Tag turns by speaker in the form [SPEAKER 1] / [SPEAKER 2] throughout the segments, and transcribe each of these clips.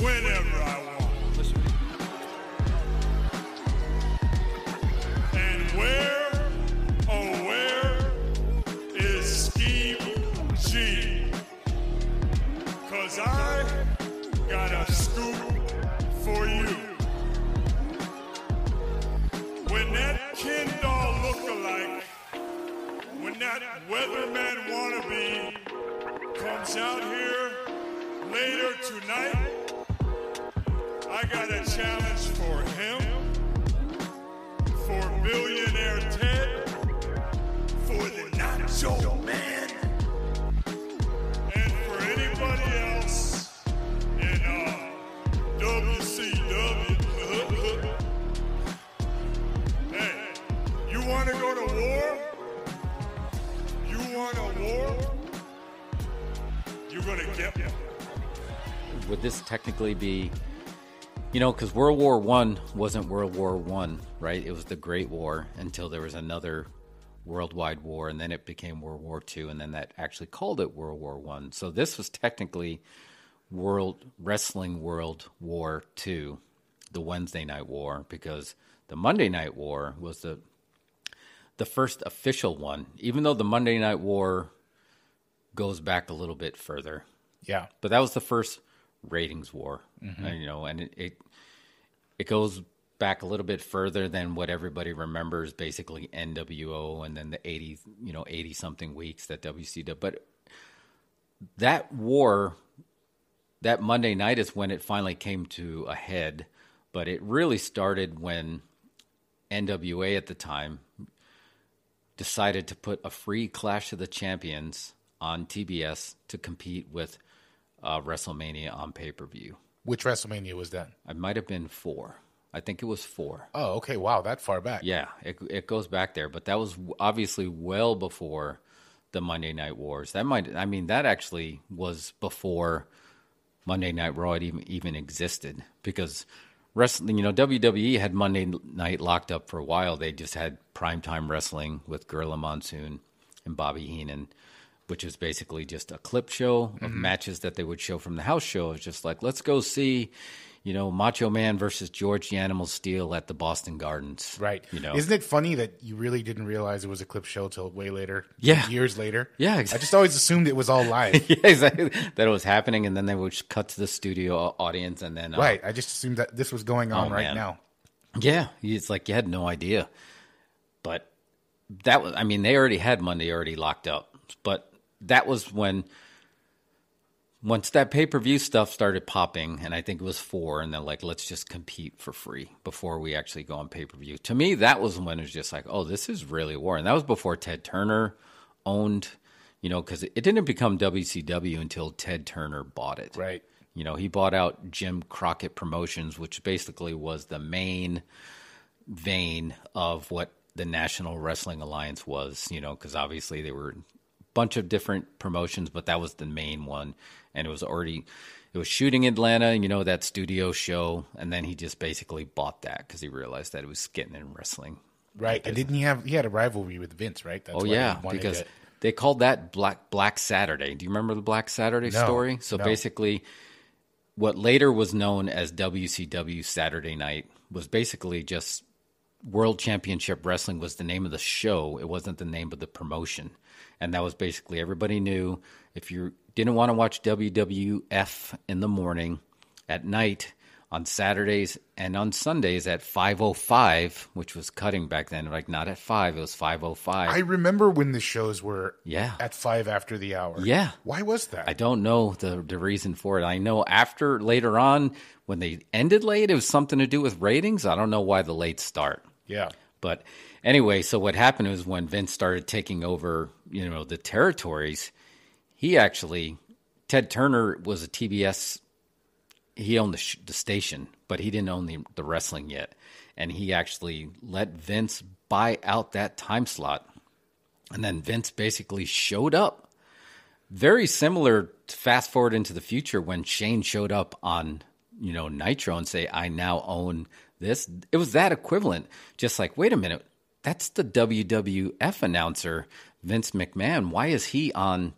[SPEAKER 1] whenever. Want to go to war? You want a war? You're gonna get one.
[SPEAKER 2] Would this technically be, you know, because World War One wasn't World War One, right? It was the Great War until there was another worldwide war, and then it became World War Two, and then that actually called it World War One. So this was technically World Wrestling World War Two, the Wednesday Night War, because the Monday Night War was the the first official one, even though the Monday Night War goes back a little bit further.
[SPEAKER 3] Yeah.
[SPEAKER 2] But that was the first ratings war, and, you know, and it, it it goes back a little bit further than what everybody remembers. Basically, NWO, and then the eighty, you know, eighty something weeks that WCW. But that war, that Monday night is when it finally came to a head. But it really started when NWA at the time decided to put a free Clash of the Champions on TBS to compete with uh, WrestleMania on pay per view.
[SPEAKER 3] Which WrestleMania was that?
[SPEAKER 2] It might have been four. I think it was four.
[SPEAKER 3] Oh, okay. Wow, that far back.
[SPEAKER 2] Yeah, it it goes back there, but that was obviously well before the Monday Night Wars. That might, I mean, that actually was before Monday Night Raw even even existed because wrestling, you know, WWE had Monday Night locked up for a while. They just had primetime wrestling with Gorilla Monsoon and Bobby Heenan, which is basically just a clip show of mm-hmm. matches that they would show from the house show. It's just like, let's go see, you know, Macho Man versus George the Animal Steele at the Boston Gardens.
[SPEAKER 3] Right.
[SPEAKER 2] You know,
[SPEAKER 3] Isn't it funny that you really didn't realize it was a clip show till way later?
[SPEAKER 2] Yeah.
[SPEAKER 3] Years later.
[SPEAKER 2] Yeah,
[SPEAKER 3] I just always assumed it was all live.
[SPEAKER 2] yeah, exactly. That it was happening, and then they would just cut to the studio audience, and then uh,
[SPEAKER 3] right. I just assumed that this was going on
[SPEAKER 2] Oh,
[SPEAKER 3] right
[SPEAKER 2] man.
[SPEAKER 3] now.
[SPEAKER 2] Yeah, it's like you had no idea. But that was, I mean, they already had Monday already locked up. But that was when, once that pay per view stuff started popping, and I think it was four, and they're like, let's just compete for free before we actually go on pay per view. To me, that was when it was just like, oh, this is really war. And that was before Ted Turner owned, you know, because it didn't become WCW until Ted Turner bought it.
[SPEAKER 3] Right.
[SPEAKER 2] You know, he bought out Jim Crockett Promotions, which basically was the main vein of what the National Wrestling Alliance was, you know, because obviously they were a bunch of different promotions, but that was the main one. And it was already, it was shooting Atlanta, you know, that studio show. And then he just basically bought that because he realized that it was getting in wrestling.
[SPEAKER 3] Right. And didn't he have he had a rivalry with Vince, right? That's
[SPEAKER 2] Oh yeah, because
[SPEAKER 3] to-
[SPEAKER 2] they called that Black Black Saturday. Do you remember the Black Saturday
[SPEAKER 3] No,
[SPEAKER 2] story? So
[SPEAKER 3] no.
[SPEAKER 2] basically, what later was known as WCW Saturday Night was basically just World Championship Wrestling was the name of the show. It wasn't the name of the promotion, and that was basically everybody knew if you didn't want to watch WWF in the morning, at night. On Saturdays and on Sundays at 5:05, which was cutting back then, like not at 5, it was 5:05.
[SPEAKER 3] I remember when the shows were
[SPEAKER 2] Yeah.
[SPEAKER 3] at five after the hour.
[SPEAKER 2] Yeah.
[SPEAKER 3] Why was that?
[SPEAKER 2] I don't know the the reason for it. I know after later on when they ended late, it was something to do with ratings. I don't know why the late start.
[SPEAKER 3] yeah.
[SPEAKER 2] But anyway, so what happened was when Vince started taking over, you know, the territories, he actually Ted Turner was a TBS. He owned the, sh- the station, but he didn't own the, the wrestling yet, and he actually let Vince buy out that time slot, and then Vince basically showed up very similar to fast forward into the future when Shane showed up on you know Nitro and say I now own this. It was that equivalent. Just like wait a minute, that's the WWF announcer Vince McMahon. Why is he on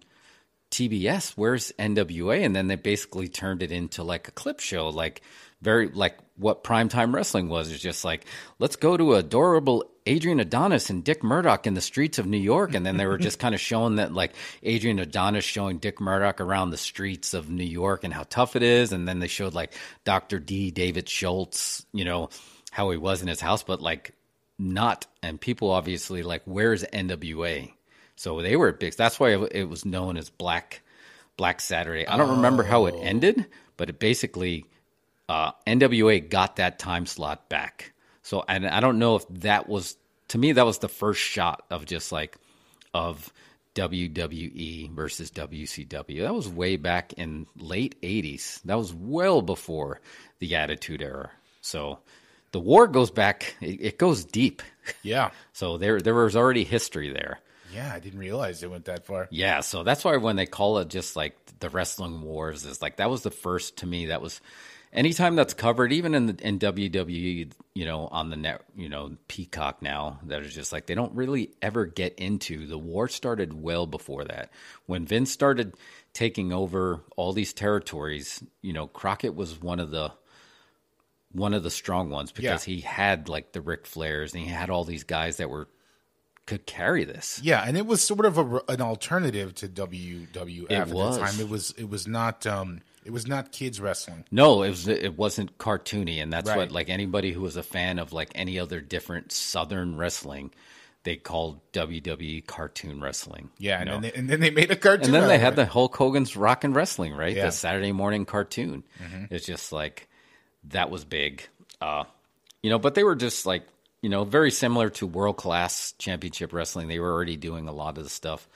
[SPEAKER 2] TBS? Where's NWA? And then they basically turned it into like a clip show, like very like what primetime wrestling was. It's just like let's go to adorable Adrian Adonis and Dick Murdoch in the streets of New York, and then they were just kind of showing that like Adrian Adonis showing Dick Murdoch around the streets of New York and how tough it is, and then they showed like Dr. D, David Schultz, you know how he was in his house, but like not, and people obviously like where's NWA. So they were big. That's why it was known as Black Black Saturday. I don't remember how it ended, but it basically uh, NWA got that time slot back. So and I don't know if that was to me that was the first shot of just like of WWE versus WCW. That was way back in late 80s. That was well before the Attitude Era. So the war goes back it, it goes deep.
[SPEAKER 3] Yeah.
[SPEAKER 2] So there there was already history there.
[SPEAKER 3] Yeah, I didn't realize it went that far.
[SPEAKER 2] Yeah, so that's why when they call it just like the wrestling wars is like that was the first to me that was anytime that's covered, even in the, in WWE, you know, on the net, you know, Peacock now, that is just like they don't really ever get into the war. Started well before that. When Vince started taking over all these territories, you know, Crockett was one of the one of the strong ones because
[SPEAKER 3] Yeah.
[SPEAKER 2] he had like the Ric Flairs and he had all these guys that were could carry this.
[SPEAKER 3] Yeah, and it was sort of a, an alternative to WWF at the time. It was it was not um it was not kids wrestling.
[SPEAKER 2] No, it was it wasn't cartoony, and that's
[SPEAKER 3] Right.
[SPEAKER 2] what like anybody who was a fan of like any other different Southern wrestling, they called WWE cartoon wrestling.
[SPEAKER 3] Yeah, and, then they, and then they made a cartoon.
[SPEAKER 2] and then they had
[SPEAKER 3] it.
[SPEAKER 2] the Hulk Hogan's Rock and Wrestling, right?
[SPEAKER 3] Yeah. Mm-hmm.
[SPEAKER 2] The Saturday morning cartoon. It's just like that was big, uh, you know. But they were just like you know very similar to World Class Championship Wrestling. They were already doing a lot of the stuff.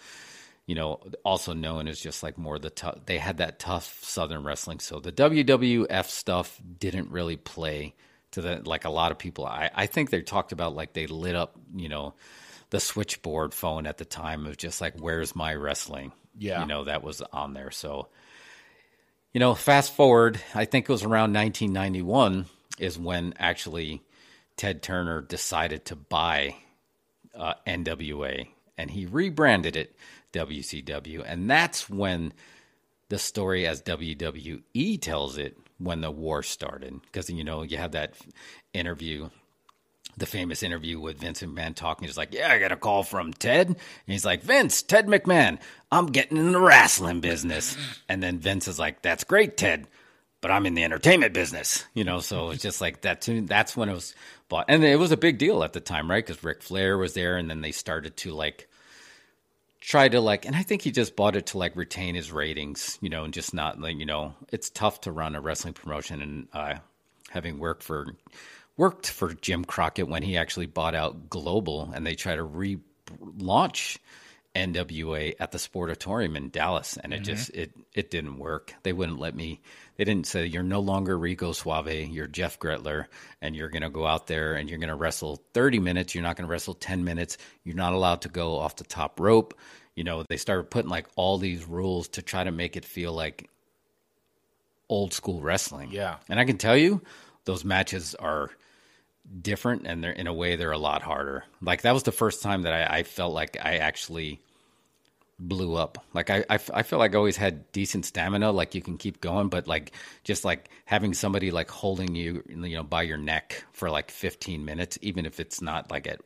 [SPEAKER 2] You know, also known as just like more the tough. They had that tough Southern wrestling. So the WWF stuff didn't really play to the like a lot of people. I I think they talked about like they lit up. You know. The switchboard phone at the time of just like, where's my wrestling?
[SPEAKER 3] Yeah.
[SPEAKER 2] You know, that was on there. So, you know, fast forward, I think it was around 1991 is when actually Ted Turner decided to buy uh, NWA and he rebranded it WCW. And that's when the story, as WWE tells it, when the war started. Because, you know, you have that interview the famous interview with Vince McMahon talking. He's like, "Yeah, I got a call from Ted." And he's like, "Vince, Ted McMahon, I'm getting in the wrestling business." And then Vince is like, "That's great, Ted, but I'm in the entertainment business." You know, so it's just like that. Too, that's when it was bought, and it was a big deal at the time, right? Because Ric Flair was there, and then they started to like try to like and i think he just bought it to like retain his ratings you know and just not like you know it's tough to run a wrestling promotion and uh having worked for worked for jim crockett when he actually bought out global and they try to relaunch nwa at the sportatorium in dallas and it mm-hmm. just it it didn't work. They wouldn't let me they didn't say you're no longer rico suave you're jeff gretler and you're going to go out there and you're going to wrestle 30 minutes you're not going to wrestle 10 minutes you're not allowed to go off the top rope. You know they started putting like all these rules to try to make it feel like old school wrestling.
[SPEAKER 3] Yeah.
[SPEAKER 2] and i can tell you those matches are different and they're in a way they're a lot harder like that was the first time that i, I felt like i actually blew up. Like I, I feel like I always had decent stamina. Like you can keep going, but like just like having somebody like holding you, you know, by your neck for like 15 minutes, even if it's not like at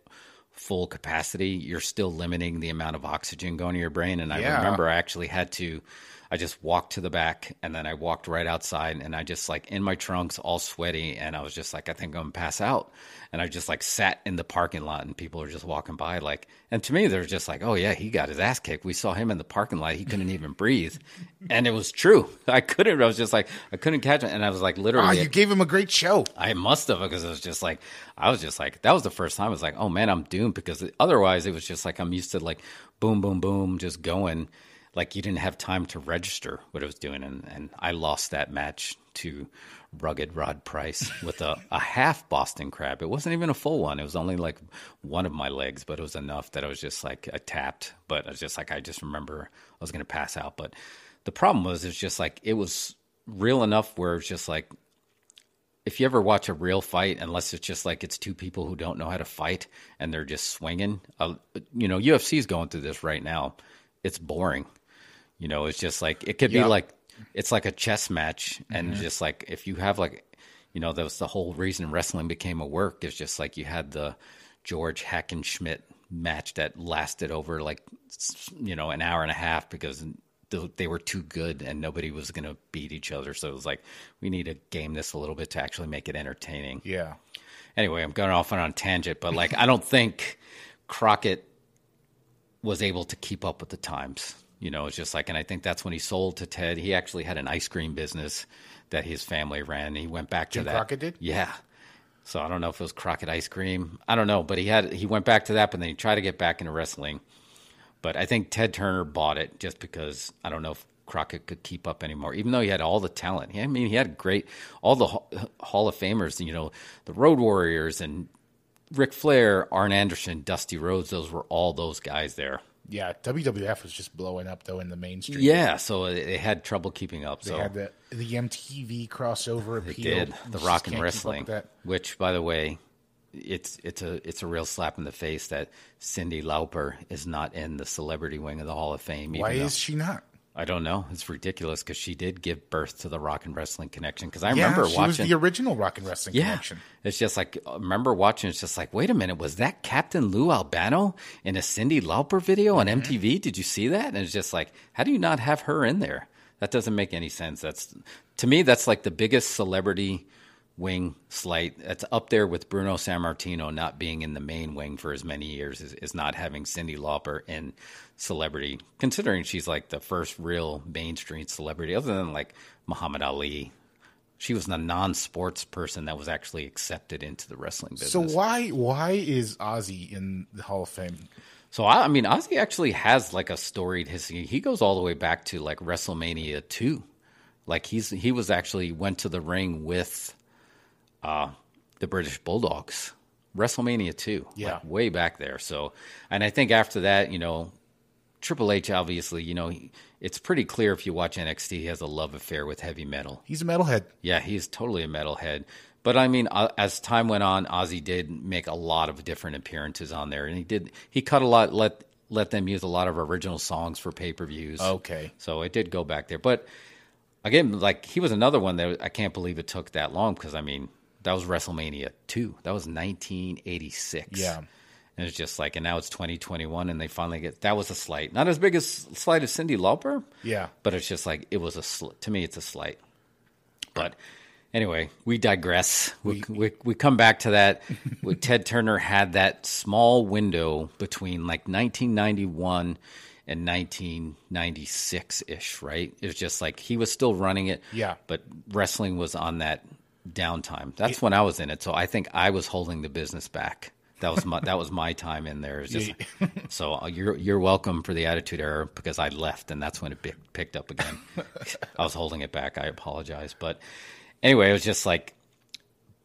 [SPEAKER 2] full capacity, you're still limiting the amount of oxygen going to your brain. And I
[SPEAKER 3] Yeah.
[SPEAKER 2] remember I actually had to, I just walked to the back and then I walked right outside and I just like in my trunks, all sweaty. And I was just like, I think I'm gonna pass out. And I just like sat in the parking lot and people were just walking by. Like, and to me, they're just like, oh yeah, he got his ass kicked. We saw him in the parking lot. He couldn't even breathe. And it was true. I couldn't, I was just like, I couldn't catch it. And I was like,
[SPEAKER 3] Ah,
[SPEAKER 2] literally,
[SPEAKER 3] you gave him a great show.
[SPEAKER 2] I must have because it was just like I was just like that was the first time I was like, oh man, I'm doomed because otherwise it was just like I'm used to like boom, boom, boom, just going. Like you didn't have time to register what it was doing, and, and I lost that match to Rugged Rod Price with a, a half Boston Crab. It wasn't even a full one; it was only like one of my legs, but it was enough that I was just like I tapped. But I was just like I just remember I was going to pass out. But the problem was it's just like it was real enough where it's just like if you ever watch a real fight, unless it's just like it's two people who don't know how to fight and they're just swinging, uh, you know, UFC's going through this right now. It's boring. You know, it's just like it could
[SPEAKER 3] Yeah.
[SPEAKER 2] be like it's like a chess match, and mm-hmm. just like if you have like, you know, that was the whole reason wrestling became a work. Is just like you had the George Hackenschmidt match that lasted over like you know an hour and a half because they were too good and nobody was going to beat each other. So it was like we need to game this a little bit to actually make it entertaining.
[SPEAKER 3] Yeah.
[SPEAKER 2] Anyway, I'm going off on a tangent, but like I don't think Crockett was able to keep up with the times. You know, it's just like, and I think that's when he sold to Ted. He actually had an ice cream business that his family ran. He went back to
[SPEAKER 3] Jim
[SPEAKER 2] that.
[SPEAKER 3] Crockett did?
[SPEAKER 2] Yeah. So I don't know if it was Crockett ice cream. I don't know, but he had he went back to that, but then he tried to get back into wrestling. But I think Ted Turner bought it just because I don't know if Crockett could keep up anymore, even though he had all the talent. I mean, he had great, all the Hall- Hall of Famers, you know, the Road Warriors and Ric Flair, Arn Anderson, Dusty Rhodes. Those were all those guys there.
[SPEAKER 3] Yeah, WWF was just blowing up though in the mainstream.
[SPEAKER 2] Yeah, so it had trouble keeping up.
[SPEAKER 3] They
[SPEAKER 2] so
[SPEAKER 3] had the the MTV crossover appeal.
[SPEAKER 2] It did the rock and wrestling, which, by the way, it's it's a it's a real slap in the face that Cyndi Lauper is not in the celebrity wing of the Hall of Fame. even
[SPEAKER 3] Why
[SPEAKER 2] though-
[SPEAKER 3] is she not?
[SPEAKER 2] I don't know? It's ridiculous because she did give birth to the rock and wrestling connection. Because I
[SPEAKER 3] yeah,
[SPEAKER 2] remember
[SPEAKER 3] she
[SPEAKER 2] watching
[SPEAKER 3] was the original rock and wrestling
[SPEAKER 2] yeah,
[SPEAKER 3] connection.
[SPEAKER 2] it's just like I remember watching. It's just like, wait a minute, was that Captain Lou Albano in a Cyndi Lauper video on
[SPEAKER 3] Mm-hmm.
[SPEAKER 2] MTV? Did you see that? And it's just like, how do you not have her in there? That doesn't make any sense. That's to me, that's like the biggest celebrity wing slight. That's up there with Bruno Sammartino not being in the main wing for as many years is, is not having Cyndi Lauper in celebrity, considering she's like the first real mainstream celebrity, other than like Muhammad Ali. She was a non-sports person that was actually accepted into the wrestling business.
[SPEAKER 3] So why why is Ozzy in the Hall of Fame?
[SPEAKER 2] So I, I mean, Ozzy actually has like a storied history. He goes all the way back to like WrestleMania two. Like he's he was actually went to the ring with uh, the British Bulldogs. WrestleMania two,
[SPEAKER 3] Yeah.
[SPEAKER 2] like, way back there. So, and I think after that, you know, Triple H obviously, you know, he, it's pretty clear if you watch NXT, he has a love affair with heavy metal.
[SPEAKER 3] He's a metalhead.
[SPEAKER 2] Yeah, he's totally a metalhead. But I mean, uh, as time went on, Ozzy did make a lot of different appearances on there, and he did he cut a lot let let them use a lot of original songs for pay per views.
[SPEAKER 3] Okay.
[SPEAKER 2] so it did go back there. But again, like he was another one that I can't believe it took that long because I mean that was WrestleMania two. That was 1986.
[SPEAKER 3] Yeah.
[SPEAKER 2] And it's just like, and now it's 2021, and they finally get that was a slight, not as big as slight as Cyndi Lauper,
[SPEAKER 3] Yeah.
[SPEAKER 2] but it's just like it was a sl- to me, it's a slight. But anyway, we digress. We we, we come back to that. Ted Turner had that small window between like 1991 and 1996 ish, right? It was just like he was still running it,
[SPEAKER 3] Yeah.
[SPEAKER 2] But wrestling was on that downtime. That's when I was in it, so I think I was holding the business back. That was my that was my time in there. Just so uh, you're you're welcome for the Attitude error because I left and that's when it pick, picked up again. I was holding it back. I apologize, but anyway, it was just like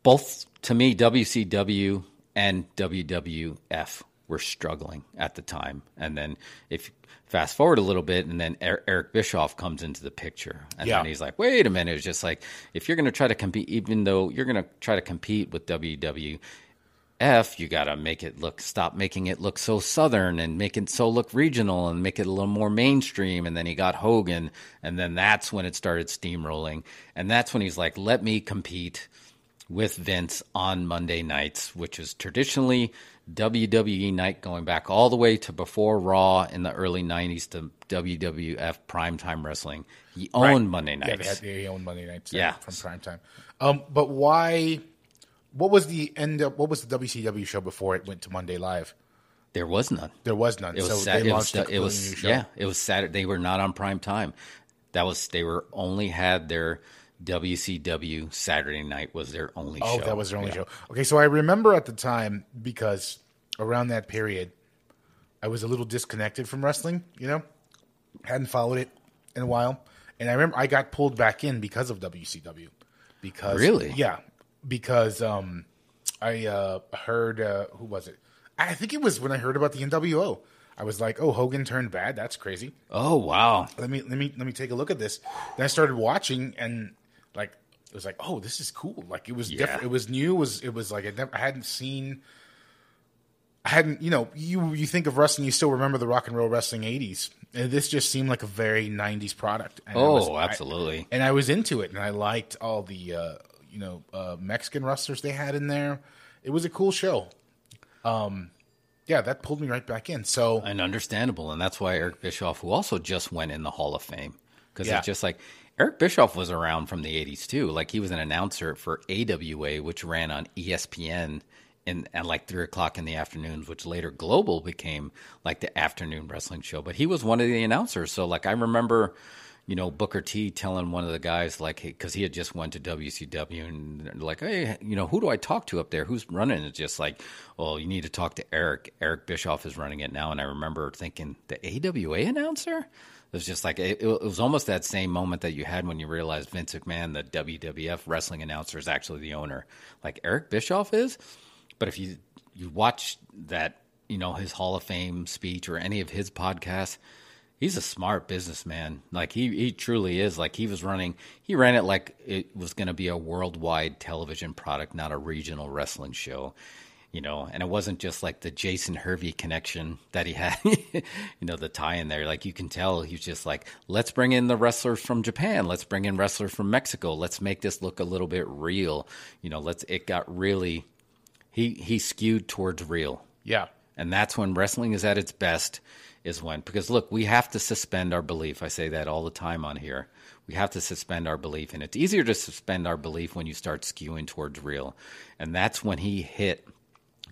[SPEAKER 2] both to me WCW and WWF were struggling at the time. And then if fast forward a little bit, and then Er- Eric Bischoff comes into the picture, and
[SPEAKER 3] Yeah.
[SPEAKER 2] then he's like, "Wait a minute!" It's just like if you're going to try to compete, even though you're going to try to compete with WWF, you got to make it look, stop making it look so southern, and make it so look regional, and make it a little more mainstream. And then he got Hogan, and then that's when it started steamrolling, and that's when he's like, "Let me compete." with Vince on Monday nights, which is traditionally WWE night going back all the way to before Raw in the early 90s to WWF primetime wrestling. He owned Monday
[SPEAKER 3] Yeah,
[SPEAKER 2] nights.
[SPEAKER 3] they had they owned Monday nights. uh,
[SPEAKER 2] Yeah.
[SPEAKER 3] from prime time. Um, but why? What was the end? Of, what was the WCW show before it went to Monday Live?
[SPEAKER 2] there was none.
[SPEAKER 3] There was none.
[SPEAKER 2] It was
[SPEAKER 3] so
[SPEAKER 2] Sat-
[SPEAKER 3] they
[SPEAKER 2] it was,
[SPEAKER 3] a
[SPEAKER 2] it was
[SPEAKER 3] new show.
[SPEAKER 2] yeah, it was Saturday. They were not on prime time. That was they were only had their WCW Saturday night was their only show.
[SPEAKER 3] Oh,
[SPEAKER 2] show.
[SPEAKER 3] that was their only
[SPEAKER 2] Yeah.
[SPEAKER 3] show. Okay, so I remember at the time because around that period, I was a little disconnected from wrestling. You know, hadn't followed it in a while, and I remember I got pulled back in because of WCW. Because
[SPEAKER 2] Really?
[SPEAKER 3] yeah, because um, I uh, heard uh, who was it? I think it was when I heard about the NWO. I was like, "Oh, Hogan turned bad. That's crazy."
[SPEAKER 2] Oh wow.
[SPEAKER 3] let me let me let me take a look at this. Then I started watching and like it was like, oh, this is cool. Like it was
[SPEAKER 2] Yeah.
[SPEAKER 3] different. It was new. It was it was like I never I hadn't seen. I hadn't, you know, you you think of wrestling, you still remember the rock and roll wrestling '80s, and this just seemed like a very '90s product. And
[SPEAKER 2] Oh,
[SPEAKER 3] was- I-
[SPEAKER 2] absolutely.
[SPEAKER 3] and I was into it, and I liked all the uh, you know uh, Mexican wrestlers they had in there. It was a cool show. Um, yeah, that pulled me right back in. So
[SPEAKER 2] and understandable, and that's why Eric Bischoff, who also just went in the Hall of Fame, because
[SPEAKER 3] Yeah.
[SPEAKER 2] it's just like Eric Bischoff was around from the '80s too. Like he was an announcer for AWA, which ran on ESPN in at like three o'clock in the afternoons, which later Global became like the afternoon wrestling show. But he was one of the announcers. So like I remember, you know, Booker T telling one of the guys like because he had just went to WCW and like, hey, you know, who do I talk to up there? Who's running it? Just like, well, you need to talk to Eric. Eric Bischoff is running it now. And I remember thinking the AWA announcer. It was just like it, it was almost that same moment that you had when you realized Vince McMahon, the WWF wrestling announcer, is actually the owner. Like Eric Bischoff is. But if you you watch that, you know, his Hall of Fame speech or any of his podcasts, he's a smart businessman. Like he he truly is. Like he was running, he ran it like it was going to be a worldwide television product, not a regional wrestling show. You know, and it wasn't just like the Jason Hervey connection that he had, you know, the tie in there. Like you can tell he's just like, let's bring in the wrestlers from Japan. Let's bring in wrestlers from Mexico. Let's make this look a little bit real. You know, let's, it got really he he skewed towards real.
[SPEAKER 3] Yeah.
[SPEAKER 2] And that's when wrestling is at its best is when because look, we have to suspend our belief. I say that all the time on here. We have to suspend our belief and it's easier to suspend our belief when you start skewing towards real. And that's when he hit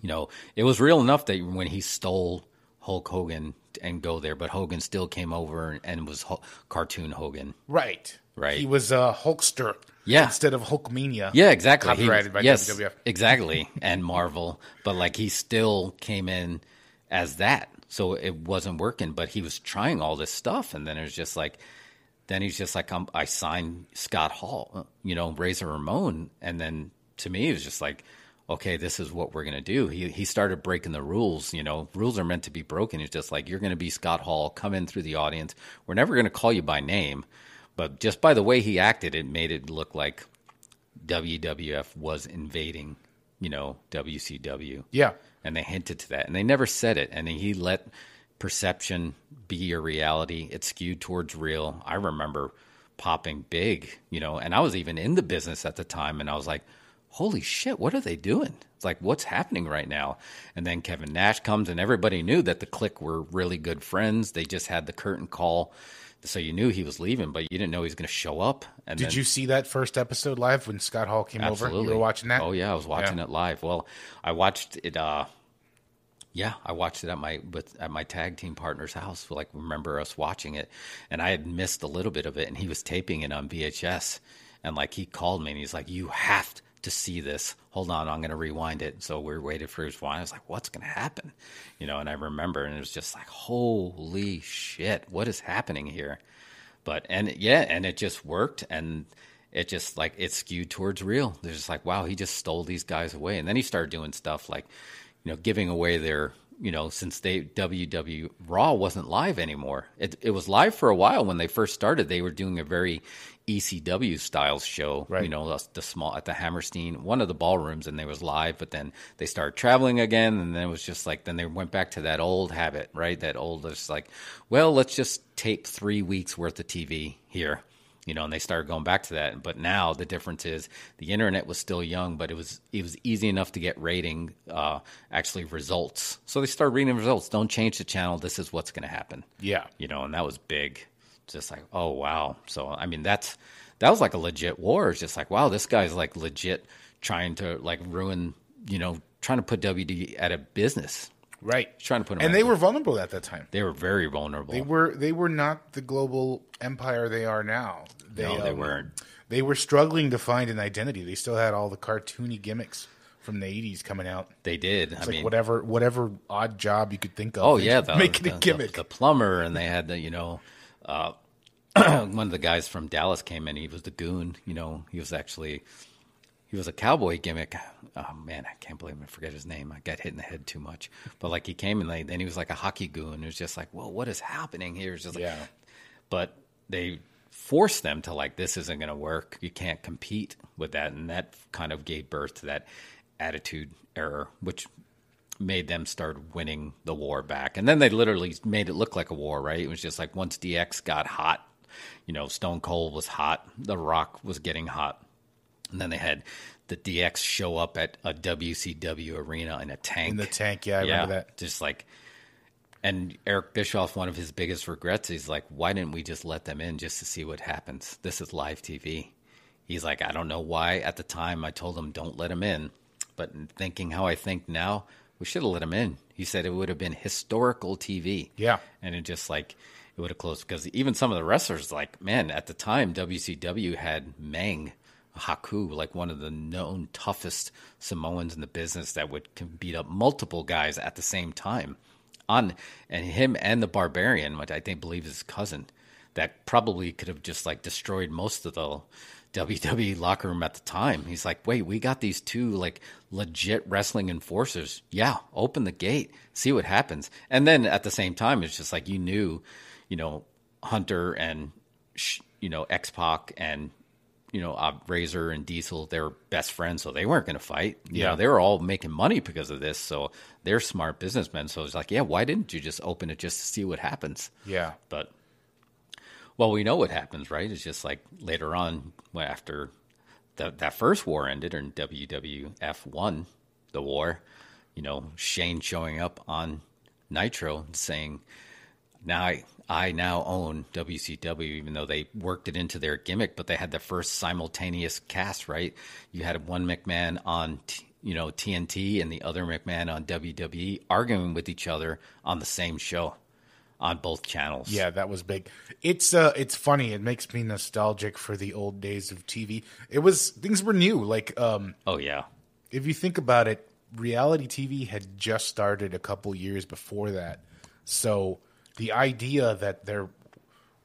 [SPEAKER 2] you know, it was real enough that when he stole Hulk Hogan and go there, but Hogan still came over and was cartoon Hogan.
[SPEAKER 3] Right.
[SPEAKER 2] Right.
[SPEAKER 3] He was a Hulkster.
[SPEAKER 2] Yeah.
[SPEAKER 3] Instead of Hulkamania.
[SPEAKER 2] Yeah, exactly.
[SPEAKER 3] Copyrighted
[SPEAKER 2] was-
[SPEAKER 3] by
[SPEAKER 2] yes,
[SPEAKER 3] WWF.
[SPEAKER 2] exactly, and Marvel. But like he still came in as that, so it wasn't working. But he was trying all this stuff, and then it was just like, then he's just like, um, I signed Scott Hall, you know, Razor Ramon, and then to me it was just like, okay, this is what we're gonna do. He he started breaking the rules. You know, rules are meant to be broken. It's just like you're gonna be Scott Hall, come in through the audience. We're never gonna call you by name. But just by the way he acted, it made it look like WWF was invading, you know, WCW.
[SPEAKER 3] Yeah.
[SPEAKER 2] And they hinted to that. And they never said it. And he let perception be your reality. It skewed towards real. I remember popping big, you know, and I was even in the business at the time. And I was like, holy shit, what are they doing? It's like, what's happening right now? And then Kevin Nash comes, and everybody knew that the Kliq were really good friends. They just had the curtain call. So you knew he was leaving, but you didn't know he was going to show up. And
[SPEAKER 3] Did
[SPEAKER 2] then,
[SPEAKER 3] you see that first episode live when Scott Hall came
[SPEAKER 2] Absolutely.
[SPEAKER 3] over? You were watching that?
[SPEAKER 2] Oh yeah, I was watching
[SPEAKER 3] Yeah.
[SPEAKER 2] it live. Well, I watched it. uh Yeah, I watched it at my with at my tag team partner's house. Like, remember us watching it, and I had missed a little bit of it, and he was taping it on VHS, and like he called me and he's like, "You have to see this. Hold on, I'm going to rewind it." So we waited for his wine. I was like, "What's going to happen?" You know, and I remember, and it was just like, "Holy shit, what is happening here?" but and yeah and it just worked and it just like it skewed towards real they're just like wow he just stole these guys away and then he started doing stuff like you know giving away their you know since they ww raw wasn't live anymore. It, it was live for a while when they first started. They were doing a very ecw styles show
[SPEAKER 3] Right.
[SPEAKER 2] you know the, the small at the hammerstein one of the ballrooms and they was live but then they started traveling again and then it was just like then they went back to that old habit right? That old just like well let's just tape three weeks worth of tv here you know and they started going back to that but now the difference is the internet was still young but it was it was easy enough to get rating uh actually results so they started reading results don't change the channel this is what's going to happen
[SPEAKER 3] Yeah.
[SPEAKER 2] you know, and that was big. Just like, oh wow. So I mean, that's that was like a legit war. It's just like, wow, this guy's like legit trying to like ruin, you know, trying to put WD out of business.
[SPEAKER 3] Right.
[SPEAKER 2] He's trying to put 'em
[SPEAKER 3] And
[SPEAKER 2] out
[SPEAKER 3] they
[SPEAKER 2] of
[SPEAKER 3] were vulnerable at that time.
[SPEAKER 2] They were very vulnerable.
[SPEAKER 3] They were they were not the global empire they are now. They,
[SPEAKER 2] No, they
[SPEAKER 3] um,
[SPEAKER 2] weren't.
[SPEAKER 3] They were struggling to find an identity. They still had all the cartoony gimmicks from the '80s coming out.
[SPEAKER 2] They did. I
[SPEAKER 3] It's
[SPEAKER 2] mean,
[SPEAKER 3] like whatever whatever odd job you could think of.
[SPEAKER 2] Oh yeah, the,
[SPEAKER 3] make
[SPEAKER 2] the,
[SPEAKER 3] a gimmick.
[SPEAKER 2] The, the plumber, and they had the you know, uh, one of the guys from Dallas came in. He was the goon. You know, he was actually he was a cowboy gimmick. Oh man, I can't believe I forget his name. I got hit in the head too much. But like he came and like, then he was like a hockey goon. It was just like, well, what is happening here? It's just like,
[SPEAKER 3] Yeah.
[SPEAKER 2] but they forced them to like this isn't going to work you can't compete with that and that kind of gave birth to that attitude era which made them start winning the war back and then they literally made it look like a war right it was just like once dx got hot you know stone cold was hot the rock was getting hot and then they had the dx show up at a wcw arena in a tank
[SPEAKER 3] In the tank, yeah, I remember that.
[SPEAKER 2] just like and Eric Bischoff, one of his biggest regrets, he's like, why didn't we just let them in just to see what happens? This is live TV. He's like, I don't know why at the time I told him don't let him in, But thinking how I think now, we should have let him in. He said it would have been historical TV.
[SPEAKER 3] Yeah.
[SPEAKER 2] And it just like, it would have closed because even some of the wrestlers, like, man, at the time, WCW had Meng Haku, like one of the known toughest Samoans in the business that would beat up multiple guys at the same time. On and him and the Barbarian, which I think believe is his cousin, that probably could have just like destroyed most of the WWE locker room at the time. He's like, wait, we got these two like legit wrestling enforcers. Yeah, open the gate, see what happens. And then at the same time, it's just like you knew, you know, Hunter and you know X Pac and you know, uh, Razor and Diesel, they're best friends, so they weren't going to fight. You
[SPEAKER 3] Yeah.
[SPEAKER 2] know, they were all making money because of this, so they're smart businessmen. So it's like, yeah, why didn't you just open it just to see what happens?
[SPEAKER 3] Yeah.
[SPEAKER 2] But well, we know what happens, right? It's just like later on, after the, that first war ended, and WWF won the war. You know, Shane showing up on Nitro and saying, "Now I, I now own WCW," even though they worked it into their gimmick, but they had the first simultaneous cast. Right? You had one McMahon on. You know TNT and the other McMahon on WWE arguing with each other on the same show on both channels.
[SPEAKER 3] Yeah, that was big. It's uh it's funny. It makes me nostalgic for the old days of TV. It was things were new. Like um
[SPEAKER 2] Oh yeah.
[SPEAKER 3] if you think about it, reality TV had just started a couple years before that. So the idea that there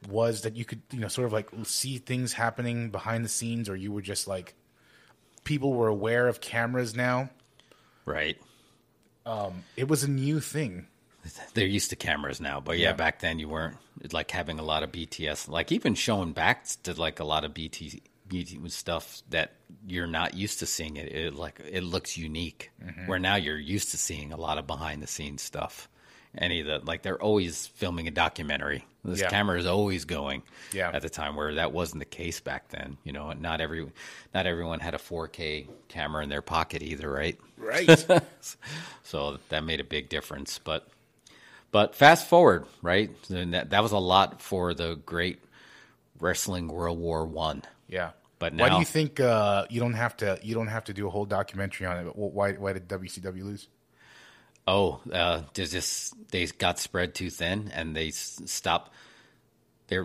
[SPEAKER 3] was that you could, you know, sort of like see things happening behind the scenes or you were just like people were aware of cameras now.
[SPEAKER 2] Right.
[SPEAKER 3] um It was a new thing.
[SPEAKER 2] They're used to cameras now, but yeah,
[SPEAKER 3] Yeah.
[SPEAKER 2] back then you weren't like having a lot of BTS, like even showing back to like a lot of BT, BT stuff that you're not used to seeing it. It like it looks unique.
[SPEAKER 3] Mm-hmm.
[SPEAKER 2] Where now you're used to seeing a lot of behind the scenes stuff. Any of the like they're always filming a documentary. This
[SPEAKER 3] Yeah.
[SPEAKER 2] camera is always going.
[SPEAKER 3] Yeah.
[SPEAKER 2] At the time where that wasn't the case back then, you know, not every not everyone had a 4K camera in their pocket either, right?
[SPEAKER 3] Right.
[SPEAKER 2] So that made a big difference. But but fast forward, right? Then that that was a lot for the great wrestling World War One.
[SPEAKER 3] yeah.
[SPEAKER 2] But
[SPEAKER 3] why do you think uh, you don't have to you don't have to do a whole documentary on it? But why why did WCW lose?
[SPEAKER 2] Oh, uh, there's just they got spread too thin, and they s- stopped. They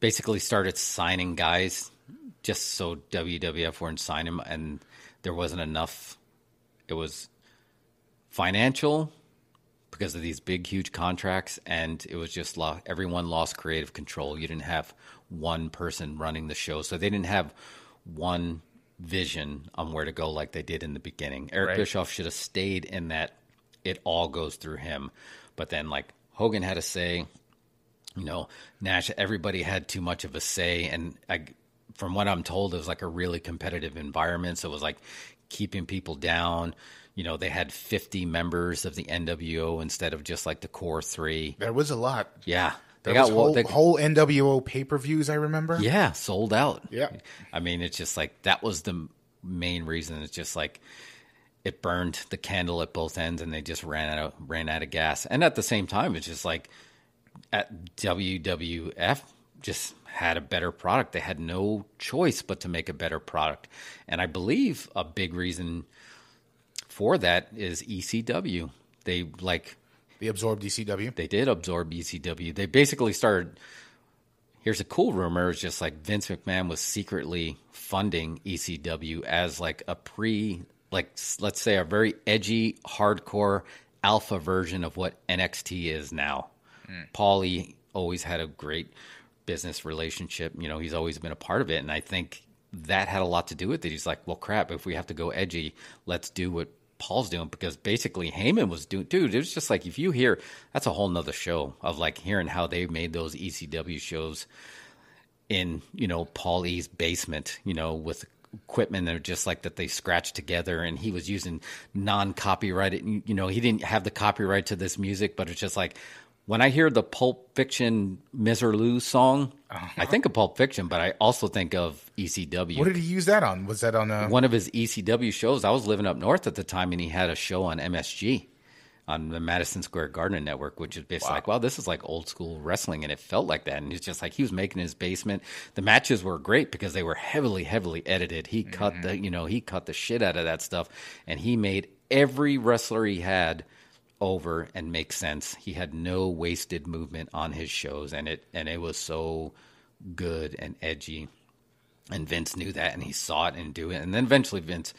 [SPEAKER 2] basically started signing guys just so WWF wouldn't sign him, and there wasn't enough. It was financial because of these big, huge contracts, and it was just lo- everyone lost creative control. You didn't have one person running the show, so they didn't have one vision on where to go like they did in the beginning. Eric
[SPEAKER 3] Right.
[SPEAKER 2] Bischoff should have stayed in that it all goes through him, but then like Hogan had a say, you know, Nash, everybody had too much of a say. And I, from what I'm told, it was like a really competitive environment. So it was like keeping people down. You know, they had 50 members of the NWO instead of just like the core three.
[SPEAKER 3] There was a lot.
[SPEAKER 2] Yeah. They
[SPEAKER 3] There
[SPEAKER 2] got
[SPEAKER 3] whole,
[SPEAKER 2] they,
[SPEAKER 3] whole NWO pay per views. I remember.
[SPEAKER 2] yeah, sold out.
[SPEAKER 3] Yeah.
[SPEAKER 2] I mean, it's just like that was the main reason. It's just like it burned the candle at both ends, and they just ran out of, ran out of gas. And at the same time, it's just like at WWF just had a better product. They had no choice but to make a better product. And I believe a big reason for that is ECW. They like
[SPEAKER 3] They absorbed ECW.
[SPEAKER 2] they did absorb ECW. They basically started. Here's a cool rumor: it's just like Vince McMahon was secretly funding ECW as like a pre, like let's say a very edgy, hardcore alpha version of what NXT is now. Hmm. Paulie always had a great business relationship. You know, he's always been a part of it, and I think that had a lot to do with it. He's like, well, crap, if we have to go edgy, let's do what Paul's doing because basically Heyman was doing, dude, it was just like if you hear that's a whole nother show of like hearing how they made those ECW shows in, you know, Paul E's basement, you know, with equipment that are just like that they scratched together and he was using non copyrighted, you know, he didn't have the copyright to this music, but it's just like when I hear the Pulp Fiction Miserlou song, I think of Pulp Fiction, but I also think of ECW
[SPEAKER 3] What did he use that on? Was that on uh
[SPEAKER 2] one of his ECW shows. I was living up north at the time, and he had a show on MSG. On the Madison Square Garden Network, which is basically wow. like, wow, this is like old school wrestling, and it felt like that. And it's just like he was making his basement. The matches were great because they were heavily, heavily edited. He mm-hmm. cut the, you know, he cut the shit out of that stuff, and he made every wrestler he had over and make sense. He had no wasted movement on his shows, and it and it was so good and edgy. And Vince knew that, and he saw it and do it. And then eventually Vince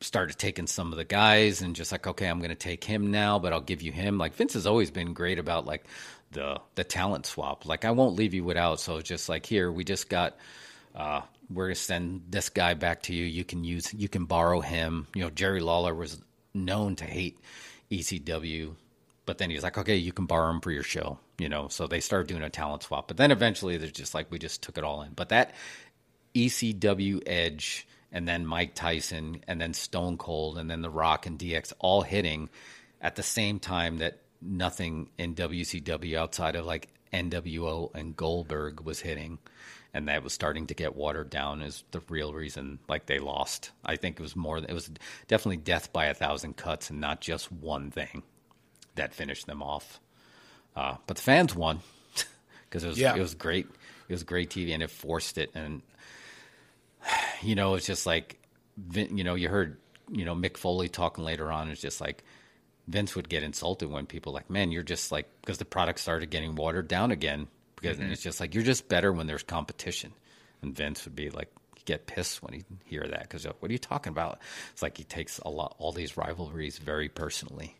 [SPEAKER 2] started taking some of the guys and just like, okay, I'm going to take him now, but I'll give you him. Like Vince has always been great about like the the talent swap. Like I won't leave you without. So just like here, we just got. Uh, we're gonna send this guy back to you. You can use, you can borrow him. You know, Jerry Lawler was known to hate ECW, but then he's like, okay, you can borrow him for your show. You know, so they started doing a talent swap. But then eventually, they're just like, we just took it all in. But that ECW Edge and then Mike Tyson, and then Stone Cold, and then The Rock and DX all hitting at the same time that nothing in WCW outside of like NWO and Goldberg was hitting. And that was starting to get watered down is the real reason like they lost. I think it was more it was definitely death by a thousand cuts and not just one thing that finished them off. Uh, but the fans won because it was yeah. it was great. It was great TV and it forced it and you know, it's just like, you know, you heard, you know, Mick Foley talking later on. It's just like Vince would get insulted when people like, man, you're just like, because the product started getting watered down again. Because mm-hmm. it's just like, you're just better when there's competition. And Vince would be like, get pissed when he hear that because what are you talking about? It's like he takes a lot, all these rivalries very personally.